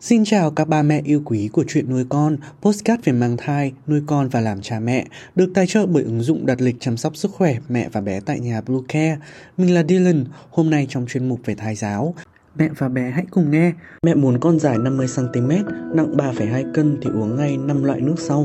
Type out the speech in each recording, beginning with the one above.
Xin chào các ba mẹ yêu quý của chuyện nuôi con, postcard về mang thai, nuôi con và làm cha mẹ, được tài trợ bởi ứng dụng đặt lịch chăm sóc sức khỏe mẹ và bé tại nhà Blue Care. Mình là Dylan, hôm nay trong chuyên mục về thai giáo. Mẹ và bé hãy cùng nghe. Mẹ muốn con dài 50cm, nặng 3,2 cân thì uống ngay 5 loại nước sau.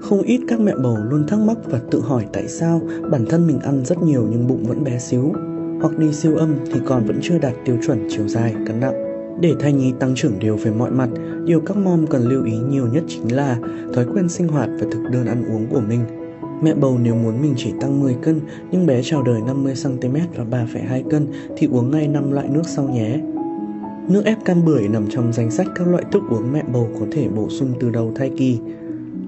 Không ít các mẹ bầu luôn thắc mắc và tự hỏi tại sao bản thân mình ăn rất nhiều nhưng bụng vẫn bé xíu, hoặc đi siêu âm thì còn vẫn chưa đạt tiêu chuẩn chiều dài, cân nặng. Để thai nhi tăng trưởng đều về mọi mặt, điều các mom cần lưu ý nhiều nhất chính là thói quen sinh hoạt và thực đơn ăn uống của mình. Mẹ bầu nếu muốn mình chỉ tăng 10 cân nhưng bé chào đời 50cm và 3,2 cân thì uống ngay 5 loại nước sau nhé. Nước ép cam bưởi nằm trong danh sách các loại thức uống mẹ bầu có thể bổ sung từ đầu thai kỳ.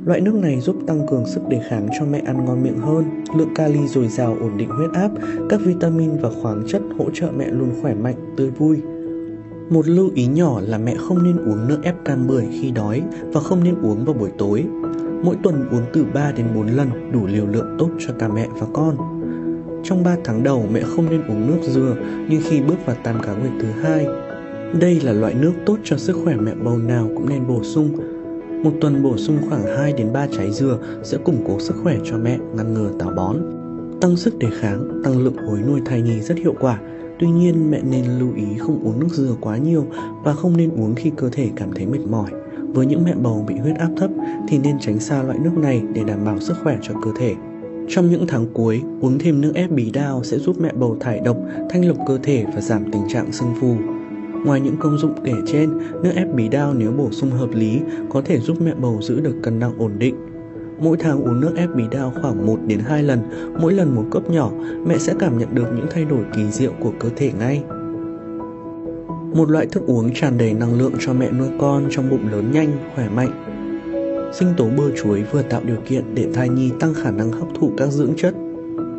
Loại nước này giúp tăng cường sức đề kháng cho mẹ ăn ngon miệng hơn, lượng kali dồi dào ổn định huyết áp, các vitamin và khoáng chất hỗ trợ mẹ luôn khỏe mạnh, tươi vui. Một lưu ý nhỏ là mẹ không nên uống nước ép cam bưởi khi đói và không nên uống vào buổi tối. Mỗi tuần uống từ 3 đến 4 lần đủ liều lượng tốt cho cả mẹ và con. Trong 3 tháng đầu mẹ không nên uống nước dừa như khi bước vào tam cá nguyệt thứ hai. Đây là loại nước tốt cho sức khỏe mẹ bầu nào cũng nên bổ sung một tuần bổ sung khoảng 2 đến 3 trái dừa sẽ củng cố sức khỏe cho mẹ, ngăn ngừa táo bón. Tăng sức đề kháng, tăng lượng hối nuôi thai nhi rất hiệu quả. Tuy nhiên, mẹ nên lưu ý không uống nước dừa quá nhiều và không nên uống khi cơ thể cảm thấy mệt mỏi. Với những mẹ bầu bị huyết áp thấp thì nên tránh xa loại nước này để đảm bảo sức khỏe cho cơ thể. Trong những tháng cuối, uống thêm nước ép bí đao sẽ giúp mẹ bầu thải độc, thanh lọc cơ thể và giảm tình trạng sưng phù. Ngoài những công dụng kể trên, nước ép bí đao nếu bổ sung hợp lý có thể giúp mẹ bầu giữ được cân nặng ổn định. Mỗi tháng uống nước ép bí đao khoảng 1 đến 2 lần, mỗi lần một cốc nhỏ, mẹ sẽ cảm nhận được những thay đổi kỳ diệu của cơ thể ngay. Một loại thức uống tràn đầy năng lượng cho mẹ nuôi con trong bụng lớn nhanh, khỏe mạnh. Sinh tố bơ chuối vừa tạo điều kiện để thai nhi tăng khả năng hấp thụ các dưỡng chất,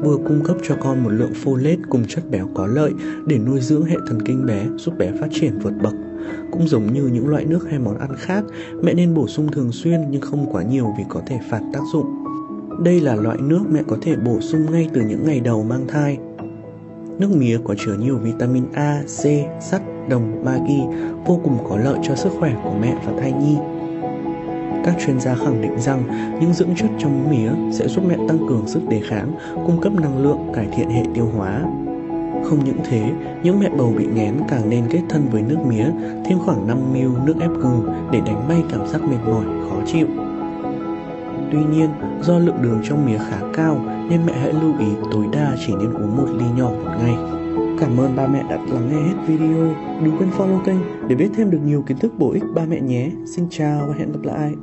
vừa cung cấp cho con một lượng folate cùng chất béo có lợi để nuôi dưỡng hệ thần kinh bé, giúp bé phát triển vượt bậc. Cũng giống như những loại nước hay món ăn khác, mẹ nên bổ sung thường xuyên nhưng không quá nhiều vì có thể phản tác dụng. Đây là loại nước mẹ có thể bổ sung ngay từ những ngày đầu mang thai. Nước mía có chứa nhiều vitamin A, C, sắt, đồng, magie vô cùng có lợi cho sức khỏe của mẹ và thai nhi. Các chuyên gia khẳng định rằng những dưỡng chất trong mía sẽ giúp mẹ tăng cường sức đề kháng, cung cấp năng lượng, cải thiện hệ tiêu hóa. Không những thế, những mẹ bầu bị nghén càng nên kết thân với nước mía, thêm khoảng 5 ml nước ép gừng để đánh bay cảm giác mệt mỏi, khó chịu. Tuy nhiên, do lượng đường trong mía khá cao nên mẹ hãy lưu ý tối đa chỉ nên uống một ly nhỏ một ngày. Cảm ơn ba mẹ đã lắng nghe hết video. Đừng quên follow kênh để biết thêm được nhiều kiến thức bổ ích ba mẹ nhé. Xin chào và hẹn gặp lại.